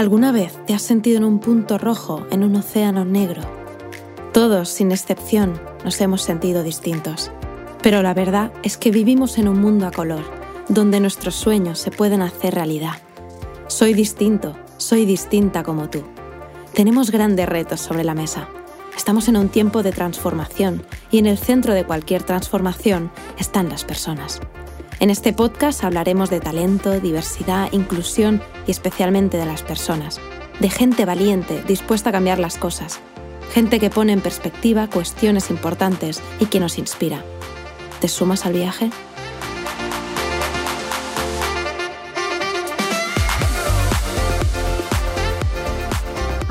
¿Alguna vez te has sentido en un punto rojo en un océano negro? Todos, sin excepción, nos hemos sentido distintos. Pero la verdad es que vivimos en un mundo a color, donde nuestros sueños se pueden hacer realidad. Soy distinto, soy distinta como tú. Tenemos grandes retos sobre la mesa. Estamos en un tiempo de transformación y en el centro de cualquier transformación están las personas. En este podcast hablaremos de talento, diversidad, inclusión y especialmente de las personas, de gente valiente, dispuesta a cambiar las cosas, gente que pone en perspectiva cuestiones importantes y que nos inspira. ¿Te sumas al viaje?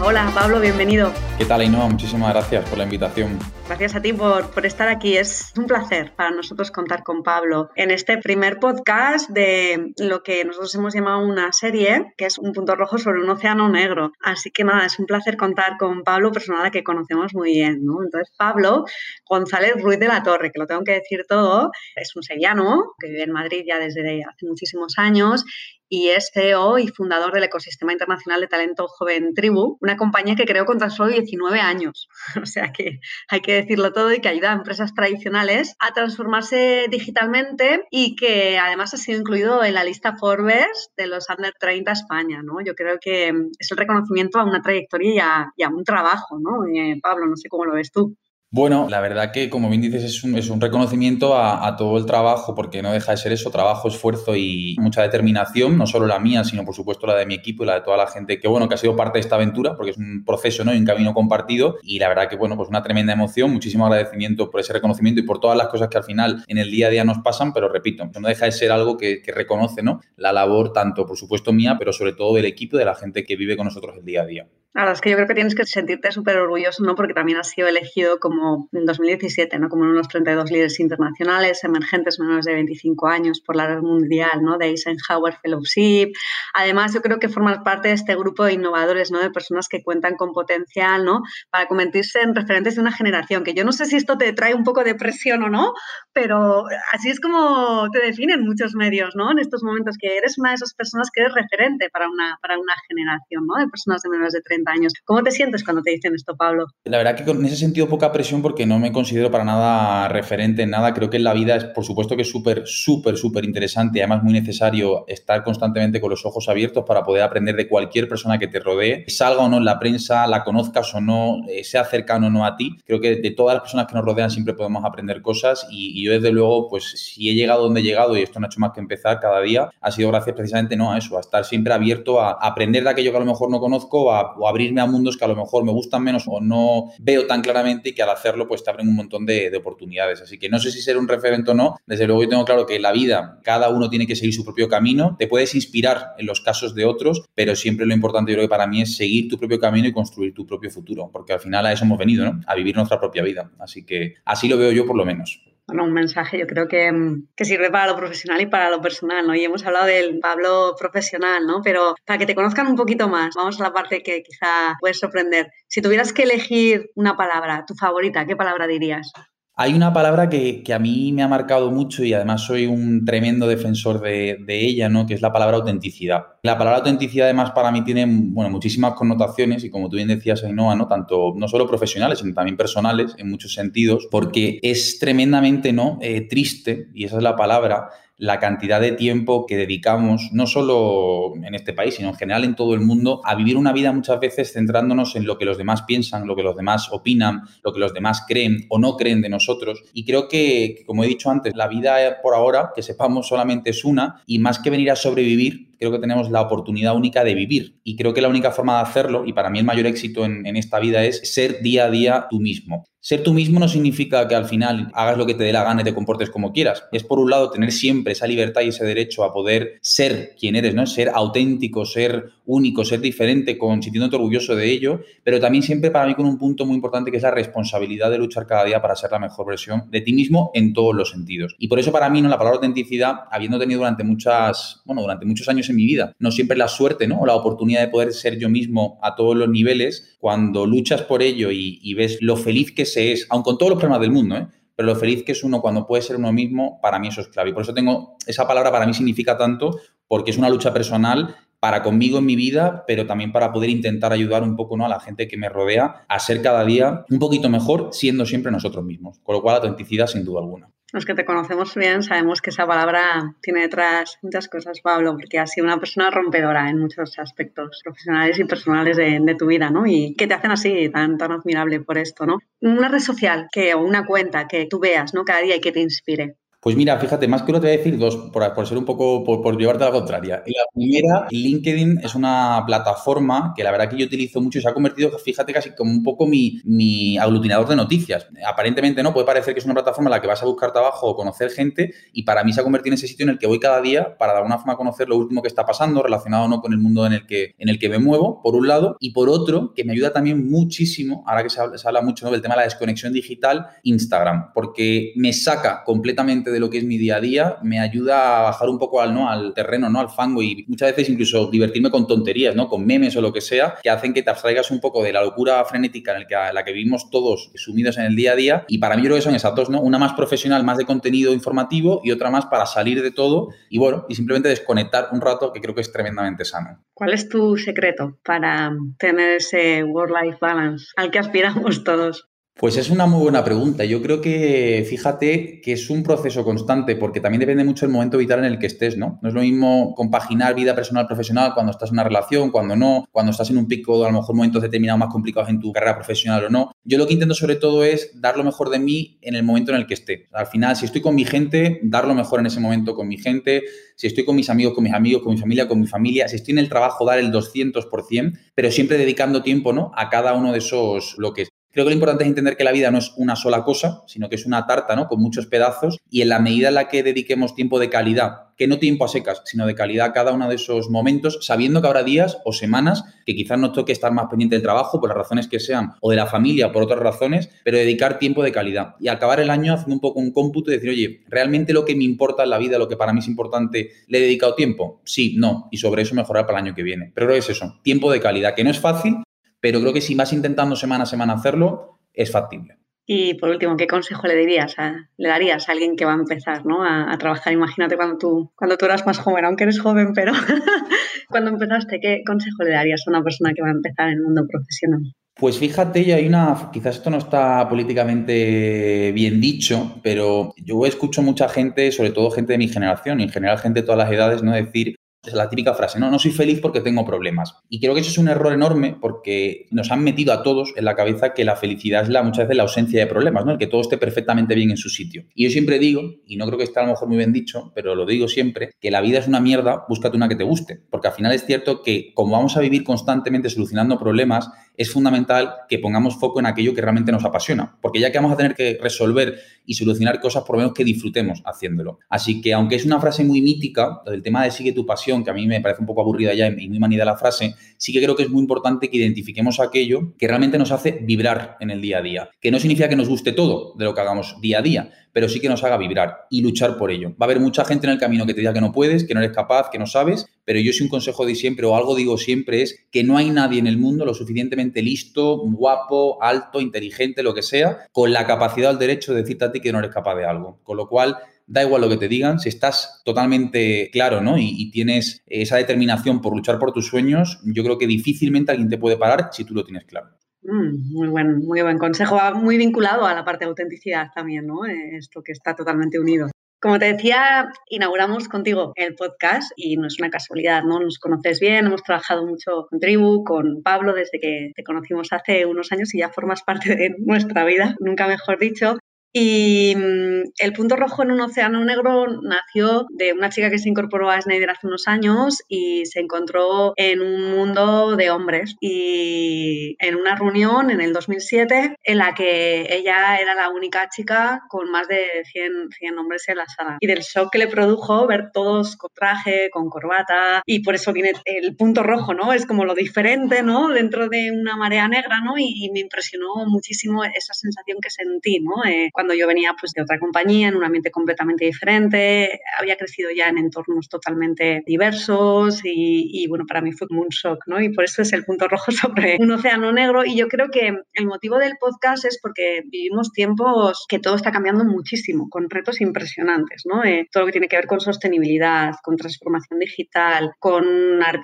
Hola Pablo, bienvenido. ¿Qué tal, Ainhoa? Muchísimas gracias por la invitación. Gracias a ti por, por, estar aquí. Es un placer para nosotros contar con Pablo en este primer podcast de lo que nosotros hemos llamado una serie, que es un punto rojo sobre un océano negro. Así que nada, es un placer contar con Pablo, persona que conocemos muy bien. Entonces, Pablo González Ruiz de la Torre, que lo tengo que decir todo, es un sevillano que vive en Madrid ya desde hace muchísimos años y es CEO y fundador del ecosistema internacional de talento joven Tribu, una compañía que creó con tan solo 19 años. O sea que hay que decirlo todo y que ayuda a empresas tradicionales a transformarse digitalmente y que además ha sido incluido en la lista Forbes de los Under 30 España. ¿no? Yo creo que es el reconocimiento a una trayectoria y a, un trabajo. ¿no? Eh, Pablo, no sé cómo lo ves tú. Bueno, la verdad que, como bien dices, es un, reconocimiento a, todo el trabajo, porque no deja de ser eso, trabajo, esfuerzo y mucha determinación, no solo la mía, sino por supuesto la de mi equipo y la de toda la gente que, bueno, que ha sido parte de esta aventura, porque es un proceso, ¿no? Y un camino compartido. Y la verdad que, bueno, pues una tremenda emoción, muchísimo agradecimiento por ese reconocimiento y por todas las cosas que al final en el día a día nos pasan, pero repito, no deja de ser algo que, que reconoce, ¿no? La labor tanto, por supuesto, mía, pero sobre todo del equipo y de la gente que vive con nosotros el día a día. La verdad es que yo creo que tienes que sentirte súper orgulloso, ¿no? Porque también has sido elegido como en 2017, ¿no? Como uno de los 32 líderes internacionales emergentes menores de 25 años por la red mundial, ¿no? De Eisenhower Fellowship. Además, yo creo que formas parte de este grupo de innovadores, ¿no? De personas que cuentan con potencial, ¿no? Para convertirse en referentes de una generación, que yo no sé si esto te trae un poco de presión o no, pero así es como te definen muchos medios, ¿no? En estos momentos, que eres una de esas personas que eres referente para una, para una generación, ¿no? De personas de menores de 30 años. ¿Cómo te sientes cuando te dicen esto, Pablo? La verdad que en ese sentido poca presión porque no me considero para nada referente en nada. Creo que en la vida es, por supuesto, que es súper, súper, súper interesante y además muy necesario estar constantemente con los ojos abiertos para poder aprender de cualquier persona que te rodee, salga o no en la prensa, la conozcas o no, eh, sea cercano o no a ti. Creo que de todas las personas que nos rodean siempre podemos aprender cosas y, yo desde luego, pues si he llegado donde he llegado y esto no ha hecho más que empezar cada día, ha sido gracias precisamente no a eso, a estar siempre abierto a aprender de aquello que a lo mejor no conozco o a, abrirme a mundos que a lo mejor me gustan menos o no veo tan claramente y que al hacerlo pues te abren un montón de, oportunidades. Así que no sé si ser un referente o no. Desde luego yo tengo claro que en la vida cada uno tiene que seguir su propio camino. Te puedes inspirar en los casos de otros, pero siempre lo importante yo creo que para mí es seguir tu propio camino y construir tu propio futuro, porque al final a eso hemos venido, ¿no? A vivir nuestra propia vida. Así que así lo veo yo por lo menos bueno, un mensaje yo creo que, que, sirve para lo profesional y para lo personal, ¿no? Y hemos hablado del Pablo profesional, ¿no? Pero para que te conozcan un poquito más, vamos a la parte que quizá puedes sorprender. Si tuvieras que elegir una palabra, tu favorita, ¿qué palabra dirías? Hay una palabra que, a mí me ha marcado mucho y además soy un tremendo defensor de, ella, ¿no? Que es la palabra autenticidad. La palabra autenticidad además para mí tiene, bueno, muchísimas connotaciones y como tú bien decías, Ainhoa, ¿no? Tanto, no solo profesionales, sino también personales en muchos sentidos, porque es tremendamente, ¿no? Eh, triste, y esa es la palabra, la cantidad de tiempo que dedicamos, no solo en este país, sino en general en todo el mundo, a vivir una vida muchas veces centrándonos en lo que los demás piensan, lo que los demás opinan, lo que los demás creen o no creen de nosotros. Y creo que, como he dicho antes, la vida por ahora, que sepamos, solamente es una, y más que venir a sobrevivir, creo que tenemos la oportunidad única de vivir. Y creo que la única forma de hacerlo, y para mí el mayor éxito en, esta vida, es ser día a día tú mismo. Ser tú mismo no significa que al final hagas lo que te dé la gana y te comportes como quieras. Es por un lado tener siempre esa libertad y ese derecho a poder ser quien eres, ¿no? Ser auténtico, ser único, ser diferente, sintiéndote orgulloso de ello, pero también siempre para mí con un punto muy importante que es la responsabilidad de luchar cada día para ser la mejor versión de ti mismo en todos los sentidos. Y por eso para mí, ¿no? La palabra autenticidad, habiendo tenido durante muchas, bueno, durante muchos años en mi vida, no siempre la suerte, ¿no? O la oportunidad de poder ser yo mismo a todos los niveles, cuando luchas por ello y, ves lo feliz que se es, aun con todos los problemas del mundo, ¿eh? pero lo feliz que es uno cuando puede ser uno mismo, para mí eso es clave. Y por eso tengo, esa palabra para mí significa tanto, porque es una lucha personal para conmigo en mi vida, pero también para poder intentar ayudar un poco ¿no? a la gente que me rodea a ser cada día un poquito mejor, siendo siempre nosotros mismos. Con lo cual, autenticidad sin duda alguna. Los que te conocemos bien sabemos que esa palabra tiene detrás muchas cosas, Pablo, porque has sido una persona rompedora en muchos aspectos profesionales y personales de, tu vida, ¿no? Y que te hacen así tan, tan admirable por esto, ¿no? Una red social que, o una cuenta que tú veas, ¿no? Cada día y que te inspire. Pues mira, fíjate, más que uno te voy a decir dos, por, ser un poco, por, llevarte a la contraria. La primera, LinkedIn es una plataforma que la verdad que yo utilizo mucho y se ha convertido, fíjate, casi como un poco mi, aglutinador de noticias. Aparentemente no, puede parecer que es una plataforma en la que vas a buscar trabajo o conocer gente y para mí se ha convertido en ese sitio en el que voy cada día para de alguna forma conocer lo último que está pasando relacionado no con el mundo en el que, en el que me muevo, por un lado, y por otro, que me ayuda también muchísimo, ahora que se habla, mucho del tema de la desconexión digital, Instagram, porque me saca completamente de lo que es mi día a día, me ayuda a bajar un poco al, ¿no? al terreno, ¿no? al fango y muchas veces incluso divertirme con tonterías, ¿no? con memes o lo que sea, que hacen que te abstraigas un poco de la locura frenética en, la que vivimos todos sumidos en el día a día. Y para mí creo que son esas dos, ¿no? Una más profesional, más de contenido informativo y otra más para salir de todo y bueno, y simplemente desconectar un rato que creo que es tremendamente sano. ¿Cuál es tu secreto para tener ese work-life balance al que aspiramos todos? Pues es una muy buena pregunta. Yo creo que, fíjate, que es un proceso constante porque también depende mucho del momento vital en el que estés, ¿no? No es lo mismo compaginar vida personal profesional cuando estás en una relación, cuando no, cuando estás en un pico, a lo mejor momentos determinados más complicados en tu carrera profesional o no. Yo lo que intento sobre todo es dar lo mejor de mí en el momento en el que esté. Al final, si estoy con mi gente, dar lo mejor en ese momento con mi gente. Si estoy con mis amigos, con mis amigos, con mi familia, con mi familia. Si estoy en el trabajo, dar el 200%, pero siempre dedicando tiempo, ¿no? A cada uno de esos bloques. Creo que lo importante es entender que la vida no es una sola cosa, sino que es una tarta, ¿no? Con muchos pedazos y en la medida en la que dediquemos tiempo de calidad, que no tiempo a secas, sino de calidad a cada uno de esos momentos, sabiendo que habrá días o semanas que quizás nos toque estar más pendiente del trabajo por las razones que sean o de la familia por otras razones, pero dedicar tiempo de calidad y acabar el año haciendo un poco un cómputo y decir, oye, ¿realmente lo que me importa en la vida, lo que para mí es importante, le he dedicado tiempo? Sí, no, y sobre eso mejorar para el año que viene. Pero es eso, tiempo de calidad, que no es fácil, pero creo que si vas intentando semana a semana hacerlo, es factible. Y por último, ¿qué consejo le dirías a, le darías a alguien que va a empezar ¿no? a, trabajar? Imagínate cuando tú, cuando tú eras más joven, aunque eres joven, pero cuando empezaste, ¿qué consejo le darías a una persona que va a empezar en el mundo profesional? Pues fíjate, y hay una, quizás esto no está políticamente bien dicho, pero yo escucho mucha gente, sobre todo gente de mi generación y en general gente de todas las edades, no decir es la típica frase, no, no soy feliz porque tengo problemas. Y creo que eso es un error enorme porque nos han metido a todos en la cabeza que la felicidad es la, muchas veces la ausencia de problemas, ¿no? El que todo esté perfectamente bien en su sitio. Y yo siempre digo, y no creo que esté a lo mejor muy bien dicho, pero lo digo siempre, que la vida es una mierda, búscate una que te guste. Porque al final es cierto que como vamos a vivir constantemente solucionando problemas, es fundamental que pongamos foco en aquello que realmente nos apasiona. Porque ya que vamos a tener que resolver y solucionar cosas, por lo menos que disfrutemos haciéndolo. Así que aunque es una frase muy mítica, el tema de sigue tu pasión, que a mí me parece un poco aburrida ya y muy manida la frase, sí que creo que es muy importante que identifiquemos aquello que realmente nos hace vibrar en el día a día. Que no significa que nos guste todo de lo que hagamos día a día, pero sí que nos haga vibrar y luchar por ello. Va a haber mucha gente en el camino que te diga que no puedes, que no eres capaz, que no sabes, pero yo sí un consejo de siempre o algo digo siempre es que no hay nadie en el mundo lo suficientemente listo, guapo, alto, inteligente, lo que sea, con la capacidad o el derecho de decirte a ti que no eres capaz de algo. Con lo cual, da igual lo que te digan, si estás totalmente claro ¿no? y, tienes esa determinación por luchar por tus sueños, yo creo que difícilmente alguien te puede parar si tú lo tienes claro. Mm, muy buen, muy buen consejo, muy vinculado a la parte de autenticidad también, ¿no? Esto que está totalmente unido. Como te decía, inauguramos contigo el podcast y no es una casualidad, ¿no? Nos conoces bien, hemos trabajado mucho con Tribu, con Pablo desde que te conocimos hace unos años y ya formas parte de nuestra vida, nunca mejor dicho. Y mm, el punto rojo en un océano negro nació de una chica que se incorporó a Snyder hace unos años y se encontró en un mundo de hombres. Y en una reunión en el 2007 en la que ella era la única chica con más de 100, 100 hombres en la sala. Y del shock que le produjo ver todos con traje, con corbata. Y por eso viene el punto rojo, ¿no? Es como lo diferente, ¿no? Dentro de una marea negra, ¿no? Y, me impresionó muchísimo esa sensación que sentí, ¿no? Eh, cuando yo venía pues de otra compañía, en un ambiente completamente diferente, había crecido ya en entornos totalmente diversos y, bueno, para mí fue como un shock, ¿no? Y por eso es el punto rojo sobre un océano negro y yo creo que el motivo del podcast es porque vivimos tiempos que todo está cambiando muchísimo, con retos impresionantes, ¿no? Eh, todo lo que tiene que ver con sostenibilidad, con transformación digital, con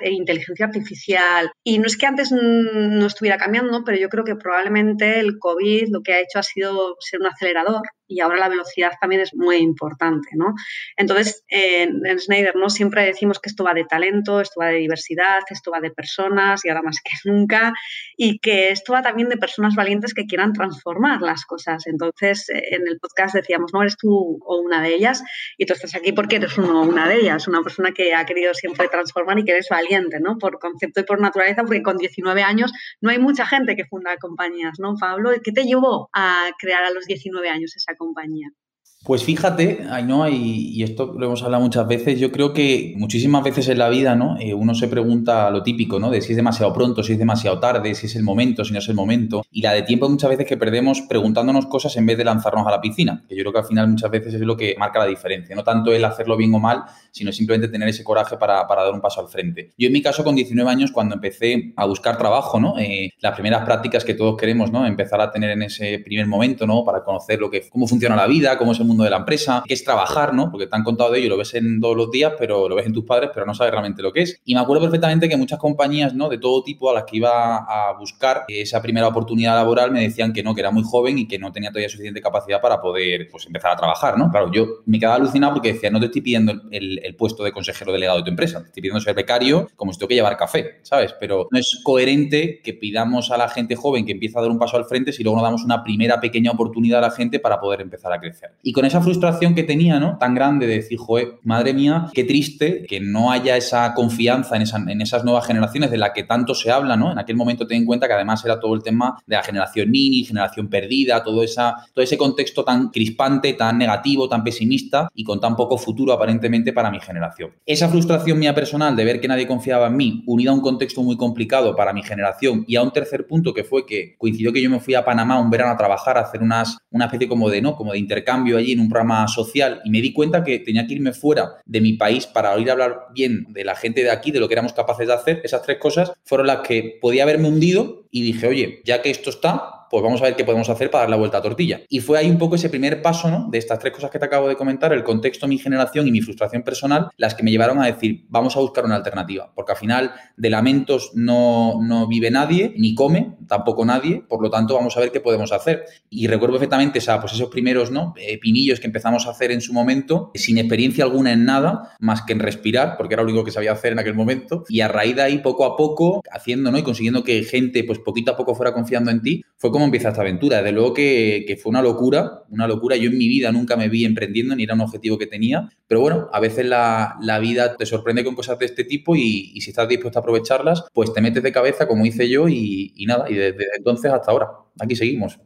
inteligencia artificial. Y no es que antes no estuviera cambiando, pero yo creo que probablemente el COVID lo que ha hecho ha sido ser un acelerador entrenador y ahora la velocidad también es muy importante, ¿no? Entonces, en, Schneider, ¿no? Siempre decimos que esto va de talento, esto va de diversidad, esto va de personas y ahora más que nunca, y que esto va también de personas valientes que quieran transformar las cosas. Entonces, en el podcast decíamos, no, eres tú o una de ellas, y tú estás aquí porque eres uno o una de ellas, una persona que ha querido siempre transformar y que eres valiente, ¿no? Por concepto y por naturaleza, porque con 19 años no hay mucha gente que funda compañías, ¿no, Pablo? ¿Qué te llevó a crear a los 19 años esa compañía? Pues fíjate, no y, y, esto lo hemos hablado muchas veces, yo creo que muchísimas veces en la vida, ¿no? Eh, uno se pregunta lo típico, ¿no? De si es demasiado pronto, si es demasiado tarde, si es el momento, si no es el momento. Y la de tiempo muchas veces que perdemos preguntándonos cosas en vez de lanzarnos a la piscina, que yo creo que al final muchas veces es lo que marca la diferencia. No tanto el hacerlo bien o mal, sino simplemente tener ese coraje para, para dar un paso al frente. Yo en mi caso, con 19 años, cuando empecé a buscar trabajo, ¿no? Eh, las primeras prácticas que todos queremos, ¿no? Empezar a tener en ese primer momento, ¿no? Para conocer lo que, cómo funciona la vida, cómo es el mundo de la empresa, qué es trabajar, ¿no? Porque te han contado de ello, lo ves en todos los días, pero lo ves en tus padres, pero no sabes realmente lo que es. Y me acuerdo perfectamente que muchas compañías, ¿no? De todo tipo a las que iba a buscar esa primera oportunidad laboral me decían que no, que era muy joven y que no tenía todavía suficiente capacidad para poder, pues, empezar a trabajar, ¿no? Claro, yo me quedaba alucinado porque decía, no te estoy pidiendo el, el puesto de consejero delegado de tu empresa, te estoy pidiendo ser becario como si tengo que llevar café, ¿sabes? Pero no es coherente que pidamos a la gente joven que empieza a dar un paso al frente si luego no damos una primera pequeña oportunidad a la gente para poder empezar a crecer. Y con esa frustración que tenía, ¿no? Tan grande de decir, joder, madre mía, qué triste que no haya esa confianza en, en esas nuevas generaciones de la que tanto se habla, ¿no? En aquel momento ten en cuenta que además era todo el tema de la generación Nini, generación perdida, todo, esa, todo ese contexto tan crispante, tan negativo, tan pesimista y con tan poco futuro aparentemente para mi generación. Esa frustración mía personal de ver que nadie confiaba en mí, unida a un contexto muy complicado para mi generación y a un tercer punto que fue que coincidió que yo me fui a Panamá un verano a trabajar, a hacer unas, una especie como de, ¿no? Como de intercambio en un programa social y me di cuenta que tenía que irme fuera de mi país para oír hablar bien de la gente de aquí, de lo que éramos capaces de hacer, esas tres cosas fueron las que podía haberme hundido y dije, oye, ya que esto está, pues vamos a ver qué podemos hacer para dar la vuelta a tortilla. Y fue ahí un poco ese primer paso, ¿no? De estas tres cosas que te acabo de comentar, el contexto, mi generación y mi frustración personal, las que me llevaron a decir, vamos a buscar una alternativa, porque al final de lamentos no, no vive nadie, ni come, tampoco nadie, por lo tanto vamos a ver qué podemos hacer. Y recuerdo perfectamente esa, pues esos primeros, ¿no? Eh, pinillos que empezamos a hacer en su momento, sin experiencia alguna en nada, más que en respirar, porque era lo único que sabía hacer en aquel momento, y a raíz de ahí, poco a poco, haciendo, ¿no? Y consiguiendo que gente, pues poquito a poco fuera confiando en ti, fue cómo empieza esta aventura. Desde luego que, fue una locura, una locura. Yo en mi vida nunca me vi emprendiendo, ni era un objetivo que tenía. Pero bueno, a veces la, vida te sorprende con cosas de este tipo y, si estás dispuesto a aprovecharlas, pues te metes de cabeza, como hice yo, y, nada, y desde entonces hasta ahora. Aquí seguimos.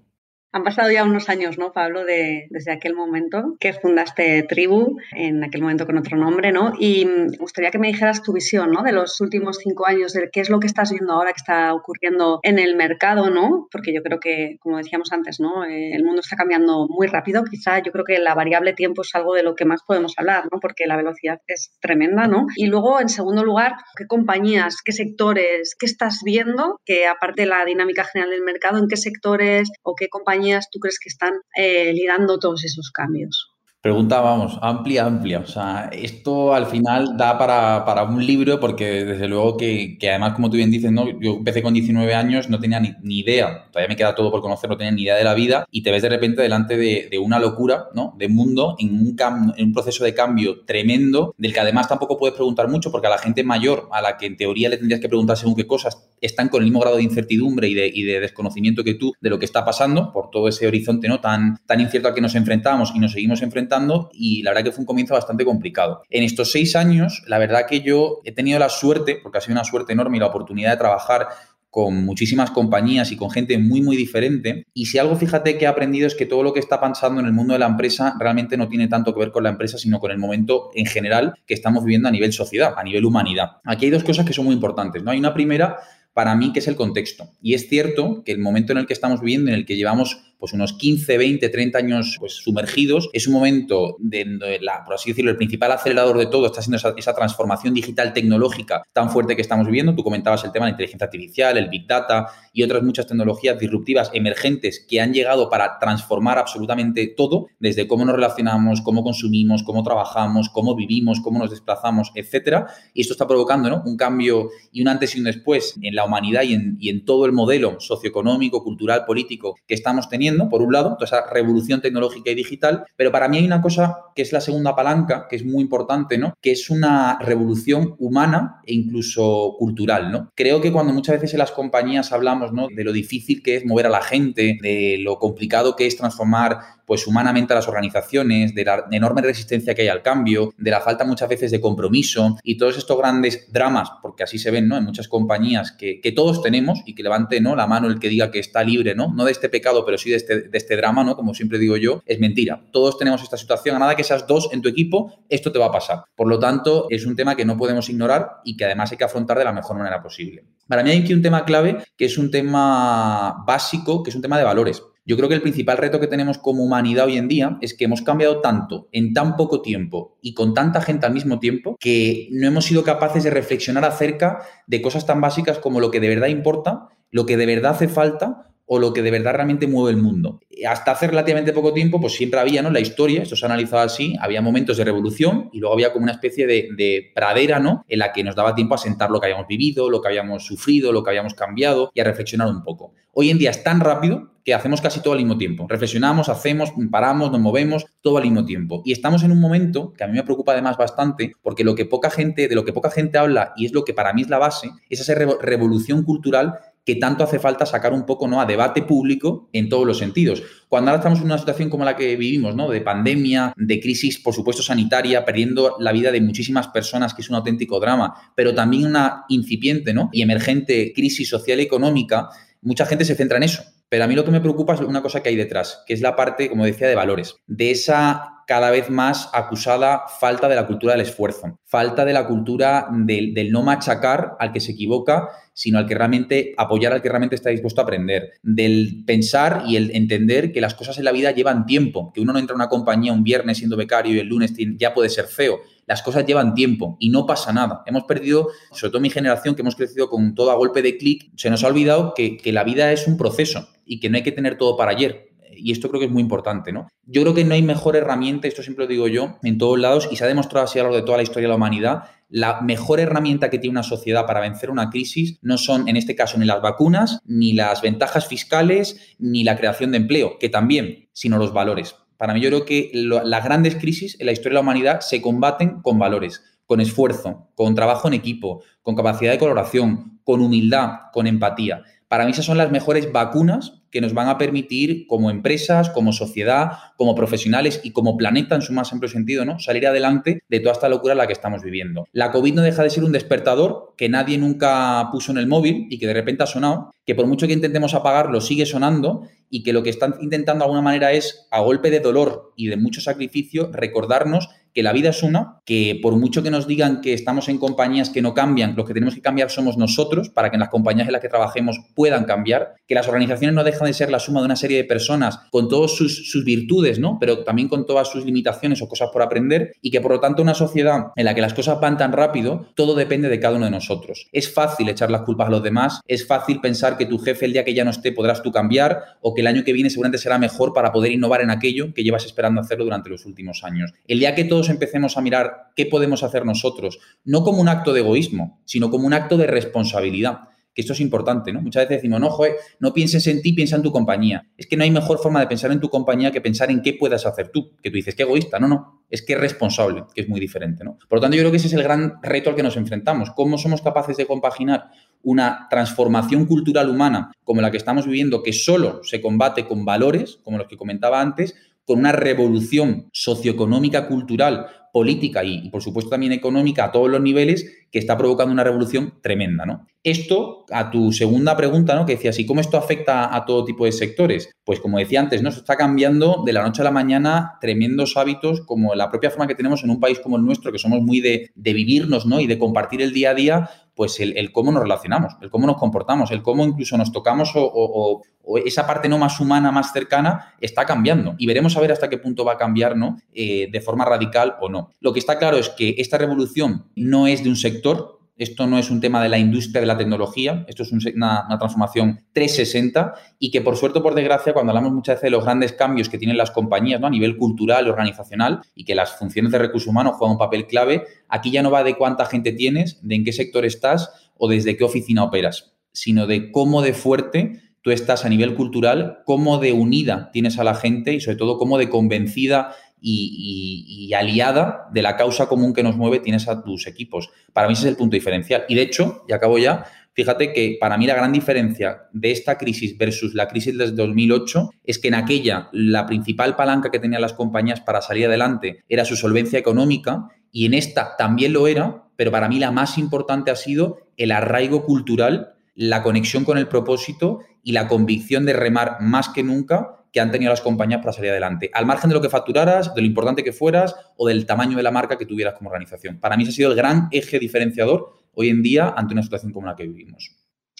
Han pasado ya unos años, ¿no, Pablo, de, desde aquel momento que fundaste Tribu, en aquel momento con otro nombre, ¿no? Y me gustaría que me dijeras tu visión, ¿no? De los últimos cinco años, de qué es lo que estás viendo ahora que está ocurriendo en el mercado, ¿no? Porque yo creo que, como decíamos antes, ¿no? Eh, el mundo está cambiando muy rápido. Quizá yo creo que la variable tiempo es algo de lo que más podemos hablar, ¿no? Porque la velocidad es tremenda, ¿no? Y luego, en segundo lugar, ¿qué compañías, qué sectores, qué estás viendo? Que aparte de la dinámica general del mercado, ¿en qué sectores o qué compañías tú crees que están eh, liderando todos esos cambios? Pregunta, vamos, amplia, amplia. O sea, esto al final da para, un libro porque desde luego que, además, como tú bien dices, ¿no? yo empecé con 19 años, no tenía ni, idea, todavía me queda todo por conocer, no tenía ni idea de la vida y te ves de repente delante de, una locura, ¿no? De mundo, en un, en un proceso de cambio tremendo, del que además tampoco puedes preguntar mucho porque a la gente mayor, a la que en teoría le tendrías que preguntar según qué cosas, están con el mismo grado de incertidumbre y de, y de desconocimiento que tú de lo que está pasando por todo ese horizonte, ¿no? Tan, tan incierto al que nos enfrentamos y nos seguimos enfrentando y la verdad que fue un comienzo bastante complicado. En estos seis años, la verdad que yo he tenido la suerte, porque ha sido una suerte enorme y la oportunidad de trabajar con muchísimas compañías y con gente muy, muy diferente. Y si algo, fíjate que he aprendido es que todo lo que está pasando en el mundo de la empresa realmente no tiene tanto que ver con la empresa, sino con el momento en general que estamos viviendo a nivel sociedad, a nivel humanidad. Aquí hay dos cosas que son muy importantes. ¿no? Hay una primera para mí que es el contexto. Y es cierto que el momento en el que estamos viviendo, en el que llevamos pues unos 15, 20, 30 años pues, sumergidos, es un momento de, la, por así decirlo, el principal acelerador de todo está siendo esa, transformación digital tecnológica tan fuerte que estamos viviendo. Tú comentabas el tema de la inteligencia artificial, el big data y otras muchas tecnologías disruptivas emergentes que han llegado para transformar absolutamente todo, desde cómo nos relacionamos, cómo consumimos, cómo trabajamos, cómo vivimos, cómo nos desplazamos, etcétera. Y esto está provocando un cambio y un antes y un después en la humanidad y en, y en todo el modelo socioeconómico, cultural, político que estamos teniendo, por un lado, toda esa revolución tecnológica y digital. Pero para mí hay una cosa que es la segunda palanca, que es muy importante, ¿no? Que es una revolución humana e incluso cultural, ¿no? Creo que cuando muchas veces en las compañías hablamos, ¿no? De lo difícil que es mover a la gente, de lo complicado que es transformar pues humanamente a las organizaciones, de la enorme resistencia que hay al cambio, de la falta muchas veces de compromiso y todos estos grandes dramas, porque así se ven ¿no? en muchas compañías que, todos tenemos y que levante ¿no? la mano el que diga que está libre, ¿no? no de este pecado, pero sí de este, de este drama, ¿no? como siempre digo yo, es mentira. Todos tenemos esta situación, a nada que seas dos en tu equipo, esto te va a pasar. Por lo tanto, es un tema que no podemos ignorar y que además hay que afrontar de la mejor manera posible. Para mí hay aquí un tema clave que es un tema básico, que es un tema de valores. Yo creo que el principal reto que tenemos como humanidad hoy en día es que hemos cambiado tanto en tan poco tiempo y con tanta gente al mismo tiempo que no hemos sido capaces de reflexionar acerca de cosas tan básicas como lo que de verdad importa, lo que de verdad hace falta o lo que de verdad realmente mueve el mundo. Hasta hace relativamente poco tiempo, pues siempre había, ¿no? La historia, esto se ha analizado así, había momentos de revolución y luego había como una especie de, pradera, ¿no? En la que nos daba tiempo a sentar lo que habíamos vivido, lo que habíamos sufrido, lo que habíamos cambiado y a reflexionar un poco. Hoy en día es tan rápido que hacemos casi todo al mismo tiempo. Reflexionamos, hacemos, paramos, nos movemos, todo al mismo tiempo. Y estamos en un momento que a mí me preocupa además bastante, porque lo que poca gente, de lo que poca gente habla, y es lo que para mí es la base, es esa revolución cultural que tanto hace falta sacar un poco ¿no? a debate público en todos los sentidos. Cuando ahora estamos en una situación como la que vivimos, ¿no? de pandemia, de crisis, por supuesto, sanitaria, perdiendo la vida de muchísimas personas, que es un auténtico drama, pero también una incipiente ¿no? y emergente crisis social y económica, mucha gente se centra en eso. Pero a mí lo que me preocupa es una cosa que hay detrás, que es la parte, como decía, de valores, de esa cada vez más acusada falta de la cultura del esfuerzo, falta de la cultura del, no machacar al que se equivoca sino al que realmente apoyar al que realmente está dispuesto a aprender, del pensar y el entender que las cosas en la vida llevan tiempo, que uno no entra a una compañía un viernes siendo becario y el lunes ya puede ser feo. Las cosas llevan tiempo y no pasa nada. Hemos perdido, sobre todo mi generación, que hemos crecido con todo a golpe de clic, se nos ha olvidado que la vida es un proceso y que no hay que tener todo para ayer y esto creo que es muy importante, ¿no? Yo creo que no hay mejor herramienta, esto siempre lo digo yo, en todos lados, y se ha demostrado así a lo largo de toda la historia de la humanidad, la mejor herramienta que tiene una sociedad para vencer una crisis no son, en este caso, ni las vacunas, ni las ventajas fiscales, ni la creación de empleo, que también, sino los valores. Para mí yo creo que las grandes crisis en la historia de la humanidad se combaten con valores, con esfuerzo, con trabajo en equipo, con capacidad de colaboración, con humildad, con empatía. Para mí esas son las mejores vacunas que nos van a permitir como empresas, como sociedad, como profesionales y como planeta en su más amplio sentido, ¿no? Salir adelante de toda esta locura en la que estamos viviendo. La COVID no deja de ser un despertador que nadie nunca puso en el móvil y que de repente ha sonado, que por mucho que intentemos apagarlo sigue sonando y que lo que están intentando de alguna manera es, a golpe de dolor y de mucho sacrificio, recordarnos que la vida es una, que por mucho que nos digan que estamos en compañías que no cambian, los que tenemos que cambiar somos nosotros para que en las compañías en las que trabajemos puedan cambiar, que las organizaciones no dejan de ser la suma de una serie de personas con todas sus, sus virtudes, ¿no? Pero también con todas sus limitaciones o cosas por aprender y que por lo tanto una sociedad en la que las cosas van tan rápido, todo depende de cada uno de nosotros. Es fácil echar las culpas a los demás, es fácil pensar que tu jefe el día que ya no esté podrás tú cambiar o que el año que viene seguramente será mejor para poder innovar en aquello que llevas esperando hacerlo durante los últimos años. El día que empecemos a mirar qué podemos hacer nosotros, no como un acto de egoísmo, sino como un acto de responsabilidad que esto es importante. Muchas veces decimos, no, joder, no pienses en ti, piensa en tu compañía. Es que no hay mejor forma de pensar en tu compañía que pensar en qué puedas hacer tú. Que tú dices, qué egoísta. No, no, es que es responsable, que es muy diferente. Por lo tanto, yo creo que ese es el gran reto al que nos enfrentamos. ¿Cómo somos capaces de compaginar una transformación cultural humana como la que estamos viviendo, que solo se combate con valores, como los que comentaba antes, con una revolución socioeconómica, cultural, política y, por supuesto también económica a todos los niveles que está provocando una revolución tremenda, ¿no? Esto, a tu segunda pregunta, ¿no? Que decías, ¿y cómo esto afecta a todo tipo de sectores? Pues como decía antes, ¿no? Se está cambiando de la noche a la mañana tremendos hábitos como la propia forma que tenemos en un país como el nuestro, que somos muy de, de vivirnos, ¿no? Y de compartir el día a día, pues el, cómo nos relacionamos, el cómo nos comportamos, el cómo incluso nos tocamos o, esa parte no más humana, más cercana, está cambiando. Y veremos a ver hasta qué punto va a cambiar, ¿no? Eh, de forma radical o no. Lo que está claro es que esta revolución no es de un sector, esto no es un tema de la industria de la tecnología, esto es una, transformación 360 y que por suerte o por desgracia, cuando hablamos muchas veces de los grandes cambios que tienen las compañías ¿no? a nivel cultural organizacional y que las funciones de recursos humanos juegan un papel clave, aquí ya no va de cuánta gente tienes, de en qué sector estás o desde qué oficina operas, sino de cómo de fuerte tú estás a nivel cultural, cómo de unida tienes a la gente y sobre todo cómo de convencida y, aliada de la causa común que nos mueve tienes a tus equipos. Para mí ese es el punto diferencial. Y de hecho, y acabo ya, fíjate que para mí la gran diferencia de esta crisis versus la crisis desde 2008 es que en aquella la principal palanca que tenían las compañías para salir adelante era su solvencia económica y en esta también lo era, pero para mí la más importante ha sido el arraigo cultural, la conexión con el propósito y la convicción de remar más que nunca que han tenido las compañías para salir adelante, al margen de lo que facturaras, de lo importante que fueras o del tamaño de la marca que tuvieras como organización. Para mí ese ha sido el gran eje diferenciador hoy en día ante una situación como la que vivimos.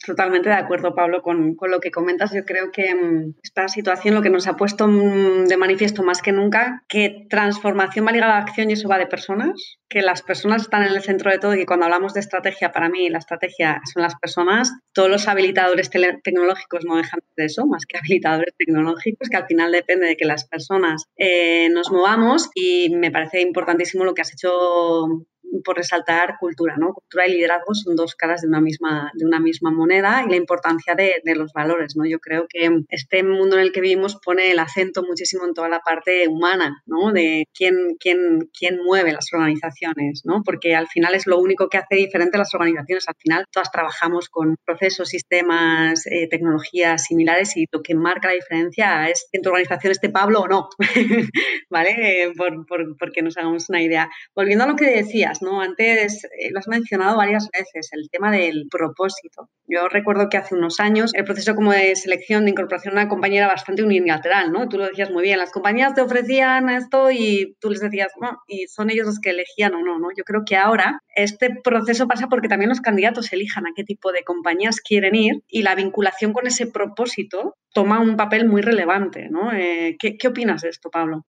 Totalmente de acuerdo, Pablo, con, lo que comentas. Yo creo que mm, esta situación lo que nos ha puesto mm, de manifiesto más que nunca, que transformación va ligada a acción y eso va de personas, que las personas están en el centro de todo y que cuando hablamos de estrategia, para mí la estrategia son las personas. Todos los habilitadores tecnológicos no dejan de eso, más que habilitadores tecnológicos, que al final depende de que las personas eh, nos movamos y me parece importantísimo lo que has hecho por resaltar cultura, ¿no? Cultura y liderazgo son dos caras de una misma, de una misma moneda y la importancia de, los valores, ¿no? Yo creo que este mundo en el que vivimos pone el acento muchísimo en toda la parte humana, ¿no? De quién, quién, quién mueve las organizaciones, ¿no? Porque al final es lo único que hace diferente las organizaciones. Al final todas trabajamos con procesos, sistemas, eh, tecnologías similares y lo que marca la diferencia es si en tu organización esté Pablo o no, ¿vale? Eh, por, por, porque nos hagamos una idea. Volviendo a lo que decías, Antes eh, lo has mencionado varias veces, el tema del propósito. Yo recuerdo que hace unos años el proceso como de selección, de incorporación a una compañía era bastante unilateral, ¿no? Tú lo decías muy bien, las compañías te ofrecían esto y tú les decías, no, y son ellos los que elegían o no, ¿no? Yo creo que ahora este proceso pasa porque también los candidatos elijan a qué tipo de compañías quieren ir y la vinculación con ese propósito toma un papel muy relevante, ¿no? Eh, ¿qué, ¿Qué opinas de esto, Pablo?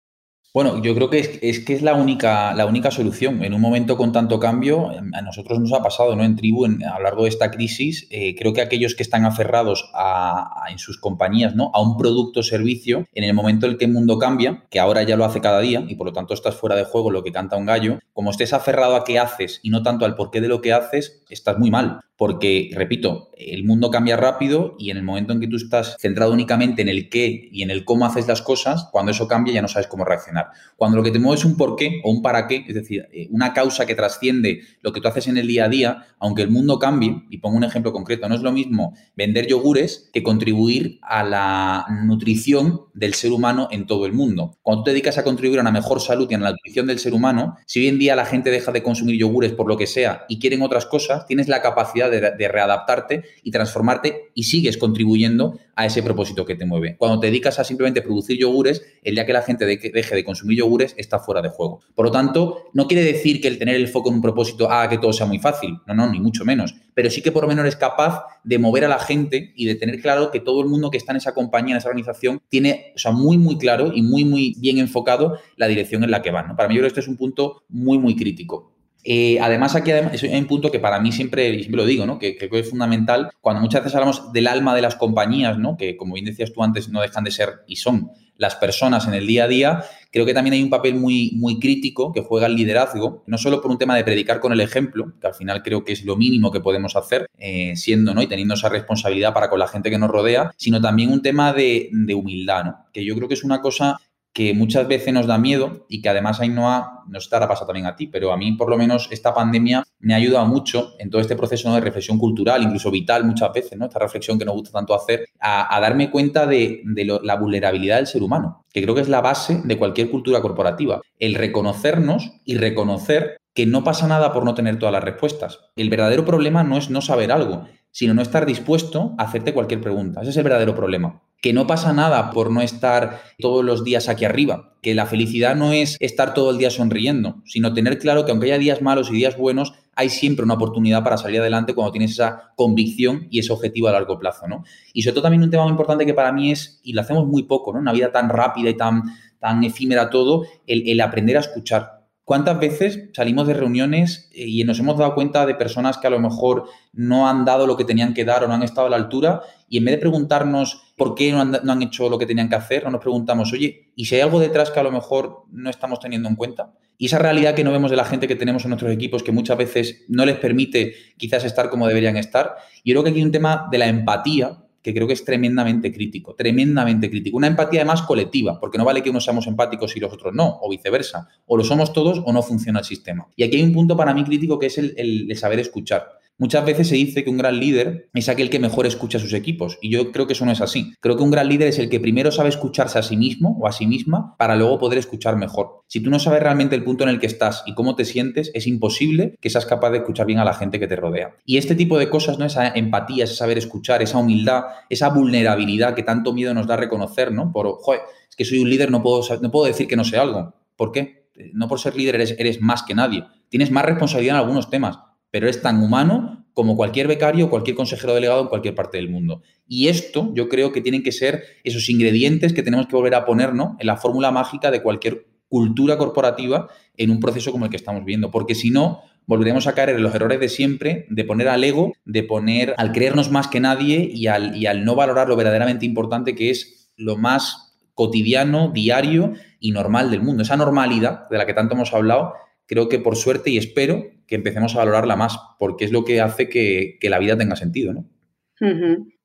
Bueno, yo creo que es, que es la única, la única solución. En un momento con tanto cambio, a nosotros nos ha pasado, ¿no? En Tribu, a lo largo de esta crisis, eh, creo que aquellos que están aferrados a, en sus compañías, ¿no? A un producto o servicio, en el momento en el que el mundo cambia, que ahora ya lo hace cada día, y por lo tanto estás fuera de juego lo que canta un gallo, como estés aferrado a qué haces y no tanto al porqué de lo que haces, estás muy mal porque, repito, el mundo cambia rápido y en el momento en que tú estás centrado únicamente en el qué y en el cómo haces las cosas, cuando eso cambia ya no sabes cómo reaccionar. Cuando lo que te mueve es un por qué o un para qué, es decir, eh, una causa que trasciende lo que tú haces en el día a día, aunque el mundo cambie, y pongo un ejemplo concreto, no es lo mismo vender yogures que contribuir a la nutrición del ser humano en todo el mundo. Cuando tú te dedicas a contribuir a una mejor salud y a la nutrición del ser humano, si hoy en día la gente deja de consumir yogures por lo que sea y quieren otras cosas, tienes la capacidad de, readaptarte y transformarte y sigues contribuyendo a ese propósito que te mueve. Cuando te dedicas a simplemente producir yogures, el día que la gente deje de consumir yogures está fuera de juego. Por lo tanto, no quiere decir que el tener el foco en un propósito haga que todo sea muy fácil. No, no, ni mucho menos. Pero sí que por lo menos es capaz de mover a la gente y de tener claro que todo el mundo que está en esa compañía, en esa organización, tiene, o sea, muy, muy claro y muy, muy bien enfocado la dirección en la que van. Para mí, yo creo que este es un punto muy, muy crítico. Eh, además, aquí hay un punto que para mí siempre, siempre lo digo, ¿no? que creo que es fundamental. Cuando muchas veces hablamos del alma de las compañías, ¿no? que como bien decías tú antes, no dejan de ser y son las personas en el día a día, creo que también hay un papel muy, muy crítico que juega el liderazgo, no solo por un tema de predicar con el ejemplo, que al final creo que es lo mínimo que podemos hacer, eh, siendo ¿no? y teniendo esa responsabilidad para con la gente que nos rodea, sino también un tema de, de humildad, ¿no? que yo creo que es una cosa que muchas veces nos da miedo y que además no nos estará pasando también a ti, pero a mí por lo menos esta pandemia me ha ayudado mucho en todo este proceso de reflexión cultural, incluso vital muchas veces, ¿no? esta reflexión que nos gusta tanto hacer, a, darme cuenta de, la vulnerabilidad del ser humano, que creo que es la base de cualquier cultura corporativa, el reconocernos y reconocer que no pasa nada por no tener todas las respuestas. El verdadero problema no es no saber algo, sino no estar dispuesto a hacerte cualquier pregunta. Ese es el verdadero problema que no pasa nada por no estar todos los días aquí arriba, que la felicidad no es estar todo el día sonriendo, sino tener claro que aunque haya días malos y días buenos, hay siempre una oportunidad para salir adelante cuando tienes esa convicción y ese objetivo a largo plazo, ¿no? Y sobre todo también un tema muy importante que para mí es, y lo hacemos muy poco, ¿no? Una vida tan rápida y tan, tan efímera todo, el aprender a escuchar ¿Cuántas veces salimos de reuniones eh, y nos hemos dado cuenta de personas que a lo mejor no han dado lo que tenían que dar o no han estado a la altura y en vez de preguntarnos por qué no han, hecho lo que tenían que hacer, no nos preguntamos, oye, ¿y si hay algo detrás que a lo mejor no estamos teniendo en cuenta? Y esa realidad que no vemos de la gente que tenemos en nuestros equipos, que muchas veces no les permite quizás estar como deberían estar. Yo creo que aquí hay un tema de la empatía, que creo que es tremendamente crítico, tremendamente crítico. Una empatía además colectiva, porque no vale que unos seamos empáticos y los otros no, o viceversa. O lo somos todos o no funciona el sistema. Y aquí hay un punto para mí crítico que es el, el saber escuchar. Muchas veces se dice que un gran líder es aquel que mejor escucha a sus equipos y yo creo que eso no es así. Creo que un gran líder es el que primero sabe escucharse a sí mismo o a sí misma para luego poder escuchar mejor. Si tú no sabes realmente el punto en el que estás y cómo te sientes, es imposible que seas capaz de escuchar bien a la gente que te rodea. Y este tipo de cosas, ¿no? Esa empatía, ese saber escuchar, esa humildad, esa vulnerabilidad que tanto miedo nos da reconocer, ¿no? Por, joder, es que soy un líder, no puedo, no puedo decir que no sé algo. ¿Por qué? No por ser líder eres, eres más que nadie. Tienes más responsabilidad en algunos temas, pero es tan humano como cualquier becario o cualquier consejero delegado en cualquier parte del mundo. Y esto yo creo que tienen que ser esos ingredientes que tenemos que volver a poner en la fórmula mágica de cualquier cultura corporativa en un proceso como el que estamos viendo, porque si no, volveremos a caer en los errores de siempre, de poner al ego, de poner al creernos más que nadie y al, y al no valorar lo verdaderamente importante que es lo más cotidiano, diario y normal del mundo. Esa normalidad de la que tanto hemos hablado creo que por suerte y espero que empecemos a valorarla más, porque es lo que hace que, la vida tenga sentido, ¿no?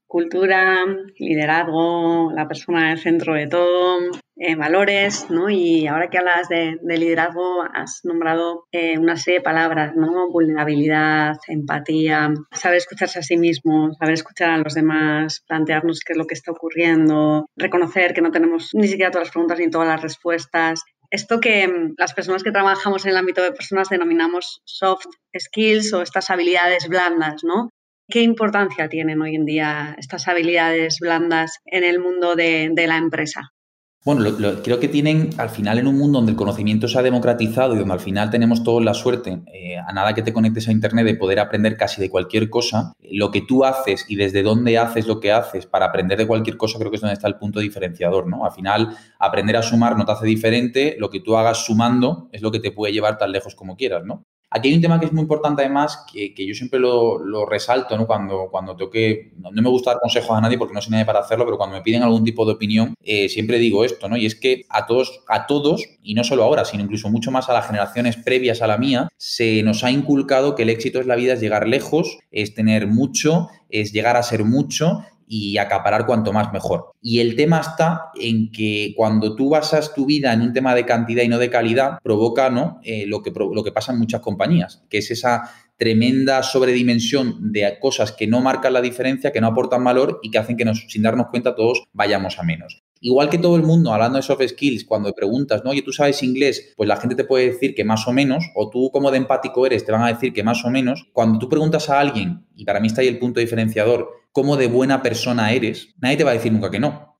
Cultura, liderazgo, la persona en el centro de todo, eh, valores, ¿no? Y ahora que hablas de, liderazgo, has nombrado eh, una serie de palabras, ¿no? Vulnerabilidad, empatía, saber escucharse a sí mismo, saber escuchar a los demás, plantearnos qué es lo que está ocurriendo, reconocer que no tenemos ni siquiera todas las preguntas ni todas las respuestas, esto que mm, las personas que trabajamos en el ámbito de personas denominamos soft skills o estas habilidades blandas, ¿no? ¿Qué importancia tienen hoy en día estas habilidades blandas en el mundo de, la empresa? Bueno, creo que tienen al final en un mundo donde el conocimiento se ha democratizado y donde al final tenemos todos la suerte, eh, a nada que te conectes a Internet, de poder aprender casi de cualquier cosa, lo que tú haces y desde dónde haces lo que haces para aprender de cualquier cosa, creo que es donde está el punto diferenciador, ¿no? Al final, aprender a sumar no te hace diferente, lo que tú hagas sumando es lo que te puede llevar tan lejos como quieras, ¿no? Aquí hay un tema que es muy importante además, que, yo siempre lo, resalto, ¿no? Cuando, cuando tengo que, no, me gusta dar consejos a nadie porque no sé nadie para hacerlo, pero cuando me piden algún tipo de opinión, eh, siempre digo esto, ¿no? Y es que a todos, a todos, y no solo ahora, sino incluso mucho más a las generaciones previas a la mía, se nos ha inculcado que el éxito es la vida, es llegar lejos, es tener mucho, es llegar a ser mucho y acaparar cuanto más mejor. Y el tema está en que cuando tú basas tu vida en un tema de cantidad y no de calidad, provoca ¿no? Eh, lo, que, lo que pasa en muchas compañías, que es esa tremenda sobredimensión de cosas que no marcan la diferencia, que no aportan valor y que hacen que nos, sin darnos cuenta todos vayamos a menos. Igual que todo el mundo, hablando de soft skills, cuando preguntas, ¿no? Oye, ¿tú sabes inglés? Pues la gente te puede decir que más o menos, o tú como de empático eres, te van a decir que más o menos. Cuando tú preguntas a alguien, y para mí está ahí el punto diferenciador, cómo de buena persona eres, nadie te va a decir nunca que no.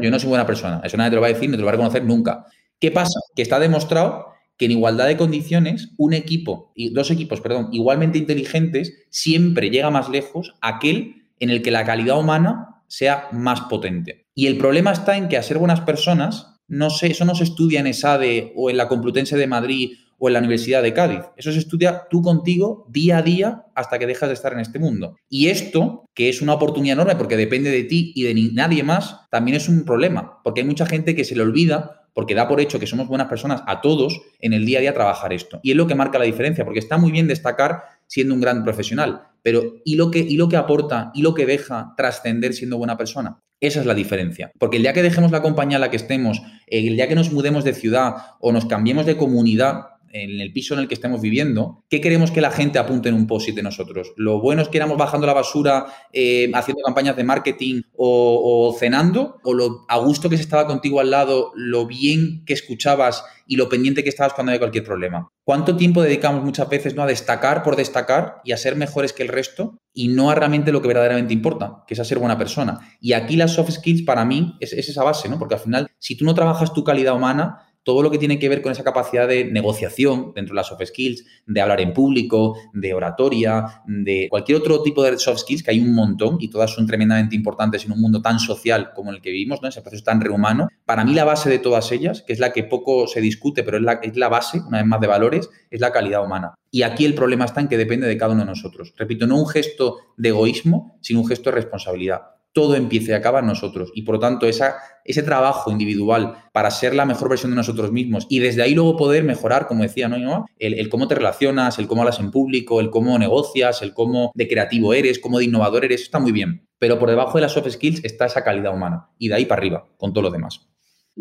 yo no soy buena persona, eso nadie te lo va a decir, no te lo va a reconocer nunca. ¿Qué pasa? Que está demostrado que en igualdad de condiciones, un equipo, y dos equipos, perdón, igualmente inteligentes, siempre llega más lejos aquel en el que la calidad humana sea más potente. Y el problema está en que a ser buenas personas, no sé, eso no se estudia en ESADE o en la Complutense de Madrid o en la Universidad de Cádiz. Eso se estudia tú contigo día a día hasta que dejas de estar en este mundo. Y esto, que es una oportunidad enorme porque depende de ti y de nadie más, también es un problema, porque hay mucha gente que se le olvida porque da por hecho que somos buenas personas a todos en el día a día trabajar esto. Y es lo que marca la diferencia, porque está muy bien destacar siendo un gran profesional, pero ¿y lo que, y lo que aporta y lo que deja trascender siendo buena persona? Esa es la diferencia. Porque el día que dejemos la compañía en la que estemos, el día que nos mudemos de ciudad o nos cambiemos de comunidad, en el piso en el que estemos viviendo, ¿qué queremos que la gente apunte en un post de nosotros? ¿Lo bueno es que éramos bajando la basura, eh, haciendo campañas de marketing o, cenando? ¿O lo a gusto que se estaba contigo al lado, lo bien que escuchabas y lo pendiente que estabas cuando había cualquier problema? ¿Cuánto tiempo dedicamos muchas veces ¿no? a destacar por destacar y a ser mejores que el resto y no a realmente lo que verdaderamente importa, que es a ser buena persona? Y aquí las soft skills para mí es, es esa base, ¿no? Porque al final, si tú no trabajas tu calidad humana, todo lo que tiene que ver con esa capacidad de negociación dentro de las soft skills, de hablar en público, de oratoria, de cualquier otro tipo de soft skills, que hay un montón y todas son tremendamente importantes en un mundo tan social como el que vivimos, ¿no? ese proceso tan rehumano. Para mí la base de todas ellas, que es la que poco se discute, pero es la, es la base, una vez más, de valores, es la calidad humana. Y aquí el problema está en que depende de cada uno de nosotros. Repito, no un gesto de egoísmo, sino un gesto de responsabilidad todo empieza y acaba en nosotros. Y por lo tanto, esa, ese trabajo individual para ser la mejor versión de nosotros mismos y desde ahí luego poder mejorar, como decía, ¿no? El, el, cómo te relacionas, el cómo hablas en público, el cómo negocias, el cómo de creativo eres, cómo de innovador eres, está muy bien. Pero por debajo de las soft skills está esa calidad humana y de ahí para arriba, con todo lo demás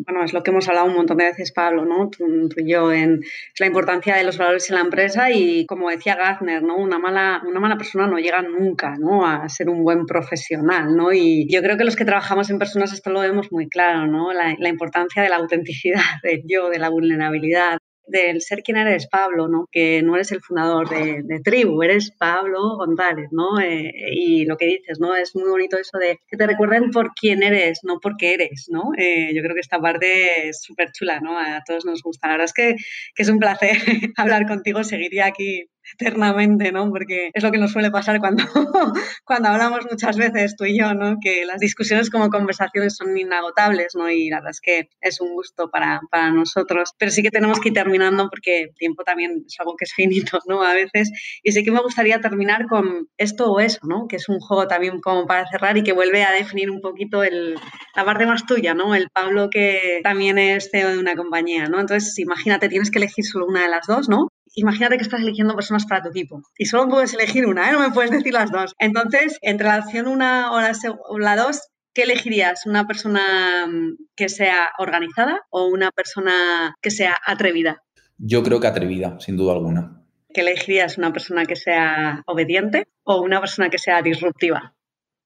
bueno, es lo que hemos hablado un montón de veces, Pablo, ¿no? Tú, y yo, en la importancia de los valores en la empresa y, como decía Gardner, ¿no? Una mala, una mala persona no llega nunca, ¿no? A ser un buen profesional, ¿no? Y yo creo que los que trabajamos en personas esto lo vemos muy claro, ¿no? La, la importancia de la autenticidad del yo, de la vulnerabilidad, del ser quien eres, Pablo, ¿no? Que no eres el fundador de, Tribu, eres Pablo González, ¿no? Eh, y lo que dices, ¿no? Es muy bonito eso de que te recuerden por quién eres, no por qué eres, ¿no? Eh, yo creo que esta parte es súper chula, ¿no? A todos nos gusta. La verdad es que, que es un placer hablar contigo, seguiría aquí eternamente, ¿no? Porque es lo que nos suele pasar cuando, cuando hablamos muchas veces tú y yo, ¿no? Que las discusiones como conversaciones son inagotables, ¿no? Y la verdad es que es un gusto para, para nosotros. Pero sí que tenemos que ir terminando porque el tiempo también es algo que es finito, ¿no? A veces. Y sí que me gustaría terminar con esto o eso, ¿no? Que es un juego también como para cerrar y que vuelve a definir un poquito el, la parte más tuya, ¿no? El Pablo que también es CEO de una compañía, ¿no? Entonces, imagínate, tienes que elegir solo una de las dos, ¿no? Imagínate que estás eligiendo personas para tu equipo y solo puedes elegir una, ¿eh? no me puedes decir las dos. Entonces, entre la opción una o la, dos, ¿qué elegirías? ¿Una persona mm, que sea organizada o una persona que sea atrevida? Yo creo que atrevida, sin duda alguna. ¿Qué elegirías? ¿Una persona que sea obediente o una persona que sea disruptiva?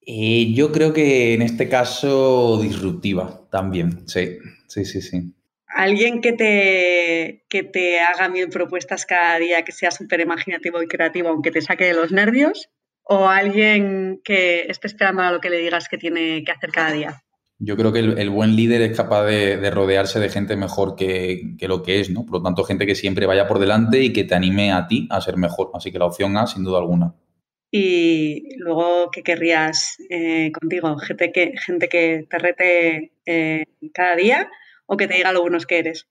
Eh, yo creo que en este caso disruptiva también, sí, sí, sí, sí alguien que te, que te haga mil propuestas cada día, que sea súper imaginativo y creativo, aunque te saque de los nervios, o alguien que esté esperando a lo que le digas que tiene que hacer cada día. Yo creo que el, buen líder es capaz de, rodearse de gente mejor que, lo que es, ¿no? Por lo tanto, gente que siempre vaya por delante y que te anime a ti a ser mejor. Así que la opción A, sin duda alguna. Y luego, ¿qué querrías eh, contigo? Gente que, gente que te rete eh, cada día o que te diga lo buenos que eres.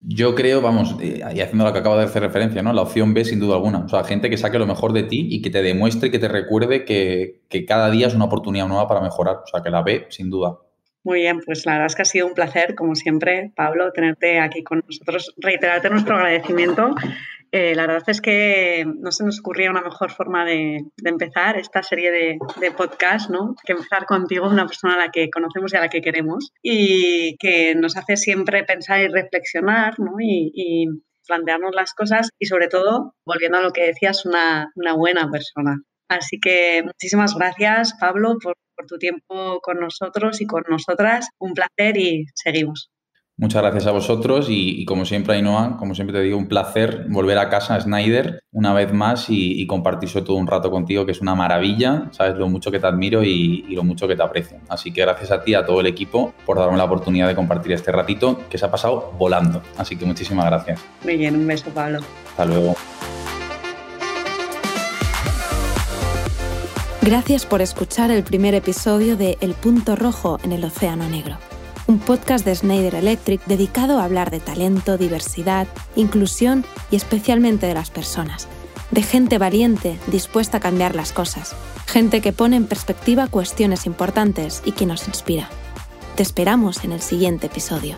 Yo creo, vamos, eh, y haciendo lo que acabo de hacer referencia, ¿no? La opción B, sin duda alguna. O sea, gente que saque lo mejor de ti y que te demuestre, que te recuerde que, que cada día es una oportunidad nueva para mejorar. O sea, que la B, sin duda. Muy bien, pues la verdad es que ha sido un placer, como siempre, Pablo, tenerte aquí con nosotros, reiterarte nuestro agradecimiento eh, la verdad es que no se nos ocurría una mejor forma de, empezar esta serie de, de, podcast, ¿no? Que empezar contigo, una persona a la que conocemos y a la que queremos y que nos hace siempre pensar y reflexionar, ¿no? Y, plantearnos las cosas y sobre todo, volviendo a lo que decías, una, una buena persona. Así que muchísimas gracias, Pablo, por, por tu tiempo con nosotros y con nosotras. Un placer y seguimos. Muchas gracias a vosotros y, como siempre, Ainhoa, como siempre te digo, un placer volver a casa, a Snyder, una vez más y, compartir sobre todo un rato contigo, que es una maravilla, sabes lo mucho que te admiro y, lo mucho que te aprecio. Así que gracias a ti, a todo el equipo, por darme la oportunidad de compartir este ratito que se ha pasado volando. Así que muchísimas gracias. Muy bien, un beso, Pablo. Hasta luego. Gracias por escuchar el primer episodio de El punto rojo en el Océano Negro un podcast de Schneider Electric dedicado a hablar de talento, diversidad, inclusión y especialmente de las personas, de gente valiente dispuesta a cambiar las cosas, gente que pone en perspectiva cuestiones importantes y que nos inspira. Te esperamos en el siguiente episodio.